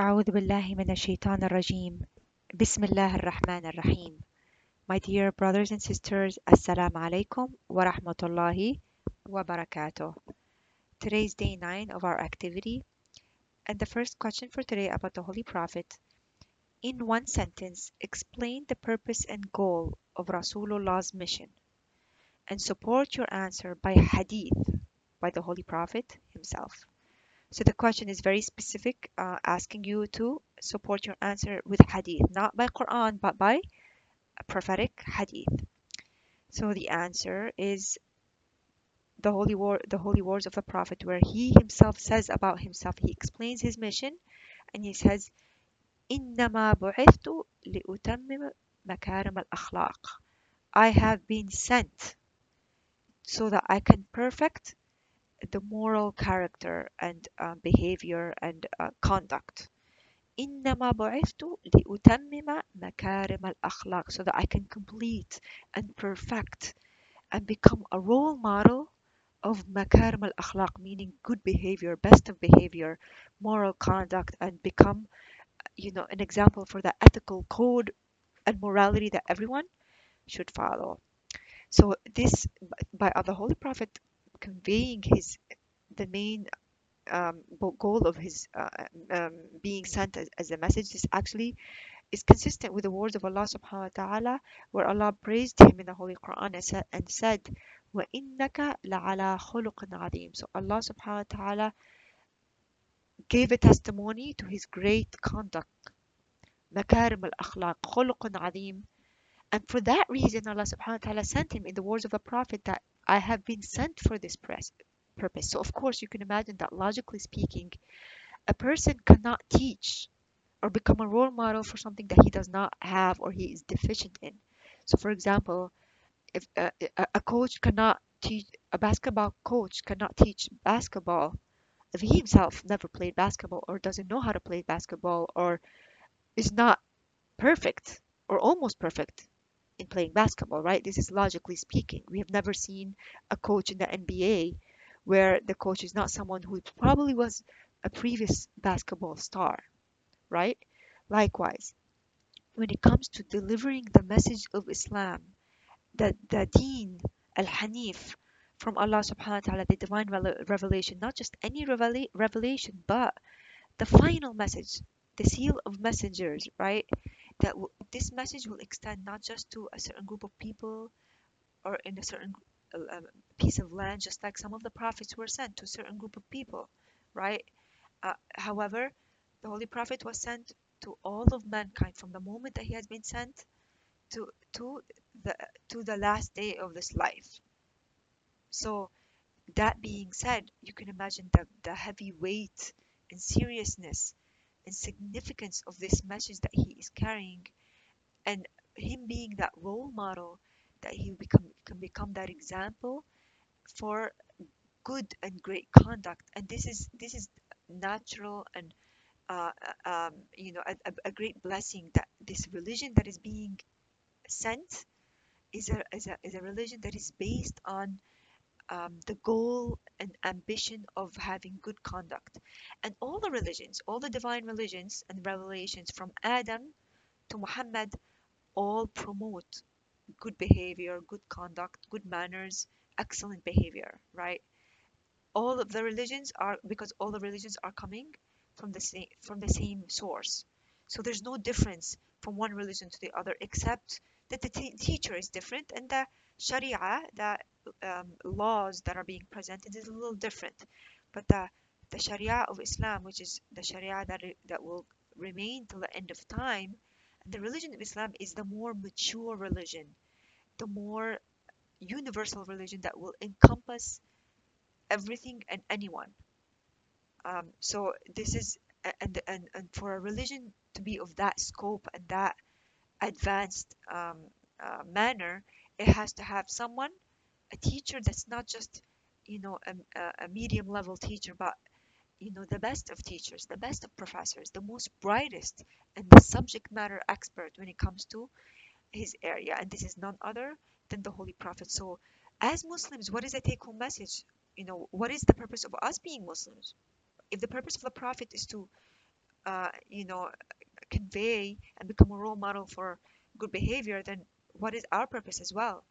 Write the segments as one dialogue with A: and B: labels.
A: أعوذ بالله من الشيطان الرجيم بسم الله الرحمن الرحيم My dear brothers and sisters Assalamu alaikum wa rahmatullahi wa barakatuh Today's day 9 of our activity and the first question for today about the Holy Prophet In one sentence explain the purpose and goal of Rasulullah's mission and support your answer by hadith by the Holy Prophet himself So the question is very specific, uh, asking you to support your answer with hadith, not by Quran, but by prophetic hadith. So the answer is the holy war, the holy words of the prophet, where he himself says about himself, he explains his mission, and he says, "Innama bu'ithtu liutammim makarim al-akhlaq." I have been sent so that I can perfect the moral character and uh, behavior and uh, conduct. إنما بعثت لأتمم مكارم الأخلاق so that I can complete and perfect and become a role model of makarim al-akhlaq, meaning good behavior, best of behavior, moral conduct, and become, you know, an example for the ethical code and morality that everyone should follow. So this, by the Holy Prophet conveying his the main um, goal of his uh, um, being sent as, as a message is actually is consistent with the words of Allah subhanahu wa ta'ala where Allah praised him in the Holy Quran and said, and said وَإِنَّكَ لَعَلَى خُلُقٍ عَظِيمٍ So Allah subhanahu wa ta'ala gave a testimony to his great conduct مكارم الأخلاق خلق عظيم and for that reason Allah subhanahu wa ta'ala sent him in the words of the Prophet that I have been sent for this purpose. So of course you can imagine that logically speaking, a person cannot teach or become a role model for something that he does not have or he is deficient in. So for example, if uh, a coach cannot teach, a basketball coach cannot teach basketball if he himself never played basketball or doesn't know how to play basketball or is not perfect or almost perfect in playing basketball, right? This is logically speaking. We have never seen a coach in the NBA where the coach is not someone who probably was a previous basketball star, right? Likewise, when it comes to delivering the message of Islam, the, the deen, al-hanif, from Allah subhanahu wa ta'ala, the divine revelation, not just any revela revelation, but the final message, the seal of messengers, right? That this message will extend not just to a certain group of people or in a certain piece of land, just like some of the prophets were sent to a certain group of people, right? Uh, however, the Holy Prophet was sent to all of mankind from the moment that he has been sent to to the to the last day of this life. So, that being said, you can imagine the, the heavy weight and seriousness and significance of this message that he is carrying and him being that role model that he become can become that example for good and great conduct. And this is this is natural and uh, um, you know a, a great blessing that this religion that is being sent is a, is a, is a religion that is based on um, the goal and ambition of having good conduct. And all the religions, all the divine religions and revelations from Adam to Muhammad all promote good behavior, good conduct, good manners, excellent behavior, right? All of the religions are because all the religions are coming from the same from the same source. So there's no difference from one religion to the other except that the teacher is different and the Sharia, the um, laws that are being presented is a little different. But the, the Sharia of Islam, which is the Sharia that, that will remain till the end of time, the religion of Islam is the more mature religion, the more universal religion that will encompass everything and anyone. Um, so this is and, and and for a religion to be of that scope and that advanced um, uh, manner, it has to have someone a teacher that's not just you know a, a medium level teacher but you know the best of teachers the best of professors the most brightest and the subject matter expert when it comes to his area. And this is none other than the holy prophet. So as muslims what is the take home message? You know what is the purpose of us being muslims? If the purpose of the prophet is to uh, you know, convey and become a role model for good behavior, then what is our purpose as well?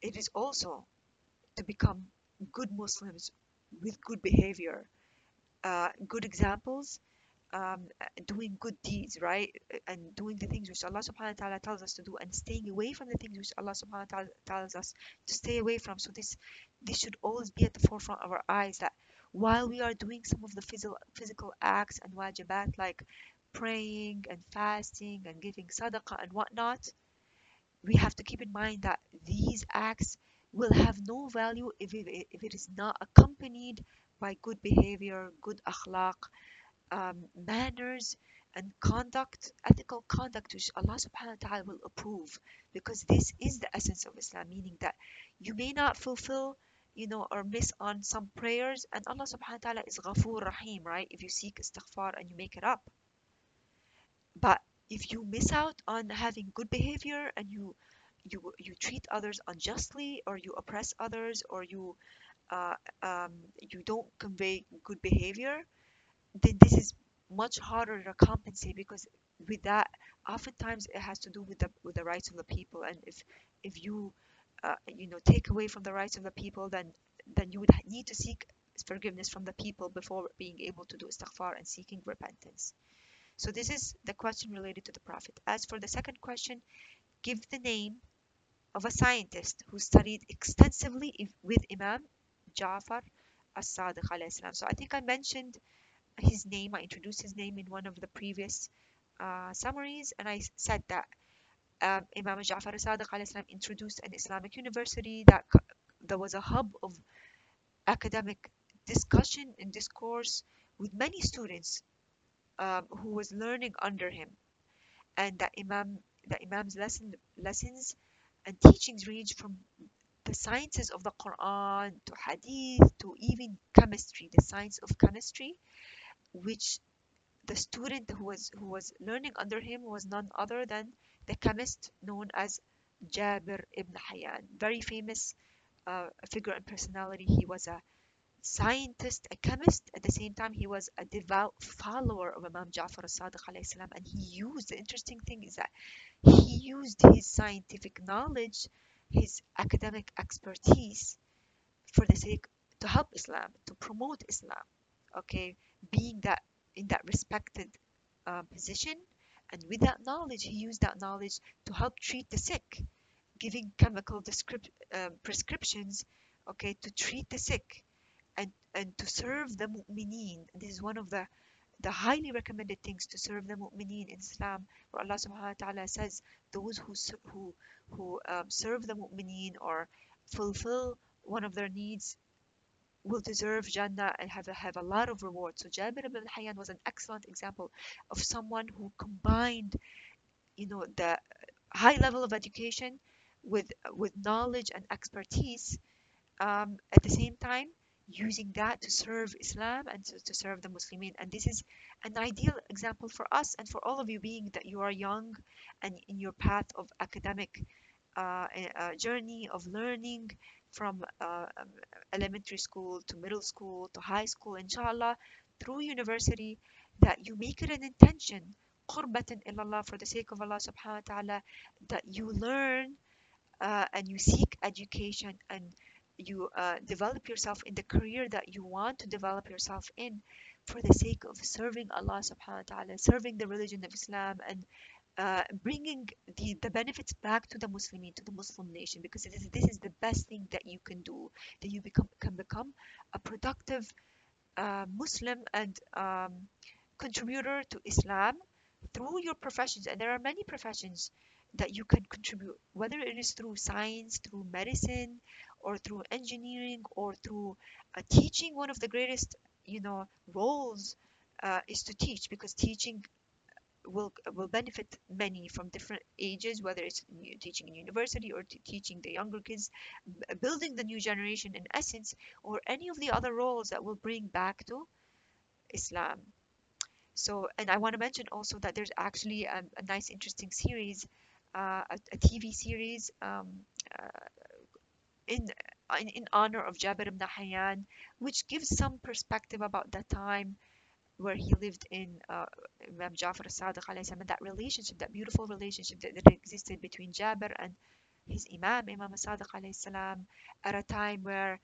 A: It is also to become good Muslims with good behavior, uh, good examples, um, doing good deeds, right? And doing the things which Allah subhanahu wa ta'ala tells us to do and staying away from the things which Allah subhanahu wa ta'ala tells us to stay away from. So this this should always be at the forefront of our eyes that while we are doing some of the physical physical acts and wajibat like praying and fasting and giving sadaqah and whatnot, we have to keep in mind that these acts will have no value if it, if it is not accompanied by good behavior, good akhlaq, um, manners, and conduct, ethical conduct, which Allah subhanahu wa ta'ala will approve. Because this is the essence of Islam, meaning that you may not fulfill, you know, or miss on some prayers, and Allah subhanahu wa ta'ala is Ghafoor Rahim, right? If you seek istighfar and you make it up. But if you miss out on having good behavior and you you you treat others unjustly or you oppress others or you uh, um, you don't convey good behavior then this is much harder to compensate because with that oftentimes it has to do with the with the rights of the people. And if if you uh, you know take away from the rights of the people then then you would need to seek forgiveness from the people before being able to do istighfar and seeking repentance so this is the question related to the prophet as for the second question give the name of a scientist who studied extensively with imam jafar as-sadiq so i think i mentioned his name. I introduced his name in one of the previous uh, summaries, and I said that um, Imam Ja'far al Sadiq introduced an Islamic university that there was a hub of academic discussion and discourse with many students um, who was learning under him, and that Imam the Imam's lesson lessons and teachings range from the sciences of the Quran to Hadith to even chemistry, the science of chemistry, which the student who was who was learning under him was none other than the chemist known as Jabir ibn Hayyan, very famous uh, figure and personality. He was a scientist, a chemist. At the same time, he was a devout follower of Imam Ja'far as-Sadiq and he used, the interesting thing is that he used his scientific knowledge, his academic expertise for the sake to help Islam, to promote Islam. Okay, being that in that respected uh, position and with that knowledge he used that knowledge to help treat the sick giving chemical uh, prescriptions okay to treat the sick and and to serve the mu'mineen this is one of the the highly recommended things to serve the mu'mineen in Islam where Allah subhanahu wa ta'ala says those who who who um, serve the mu'mineen or fulfill one of their needs will deserve Jannah and have a, have a lot of rewards. So Jabir ibn Hayyan was an excellent example of someone who combined, you know, the high level of education with with knowledge and expertise um, at the same time using that to serve Islam and to, to serve the Muslimin. And this is an ideal example for us and for all of you being that you are young and in your path of academic uh, uh, journey of learning from uh, um, elementary school to middle school to high school, inshallah, through university, that you make it an intention, qurbatan ilallah, for the sake of Allah subhanahu wa ta'ala, that you learn uh, and you seek education and you uh, develop yourself in the career that you want to develop yourself in for the sake of serving Allah subhanahu wa ta'ala, serving the religion of Islam and uh, bringing the, the benefits back to the Muslimin, to the Muslim nation, because this is, this is the best thing that you can do, that you become can become a productive uh, Muslim and um, contributor to Islam through your professions. And there are many professions that you can contribute, whether it is through science, through medicine, or through engineering, or through uh, teaching. One of the greatest, you know, roles uh, is to teach, because teaching will will benefit many from different ages, whether it's teaching in university or teaching the younger kids, building the new generation in essence, or any of the other roles that will bring back to Islam. So, and I want to mention also that there's actually a, a nice, interesting series, uh, a, a, TV series um, uh, in, in in honor of Jabir ibn Hayyan, which gives some perspective about that time where he lived in uh, Imam Jafar al-Sadiq and that relationship, that beautiful relationship that, that existed between Jabir and his Imam, Imam al-Sadiq at a time where,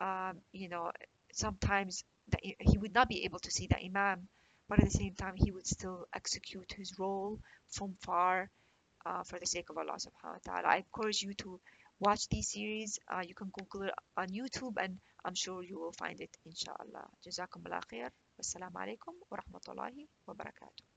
A: um, you know, sometimes that he would not be able to see the Imam, but at the same time he would still execute his role from far uh, for the sake of Allah subhanahu wa ta'ala. I encourage you to watch these series. Uh, you can Google it on YouTube and I'm sure you will find it inshallah. Jazakum Allah khair. Wassalamu alaikum wa rahmatullahi wa barakatuh.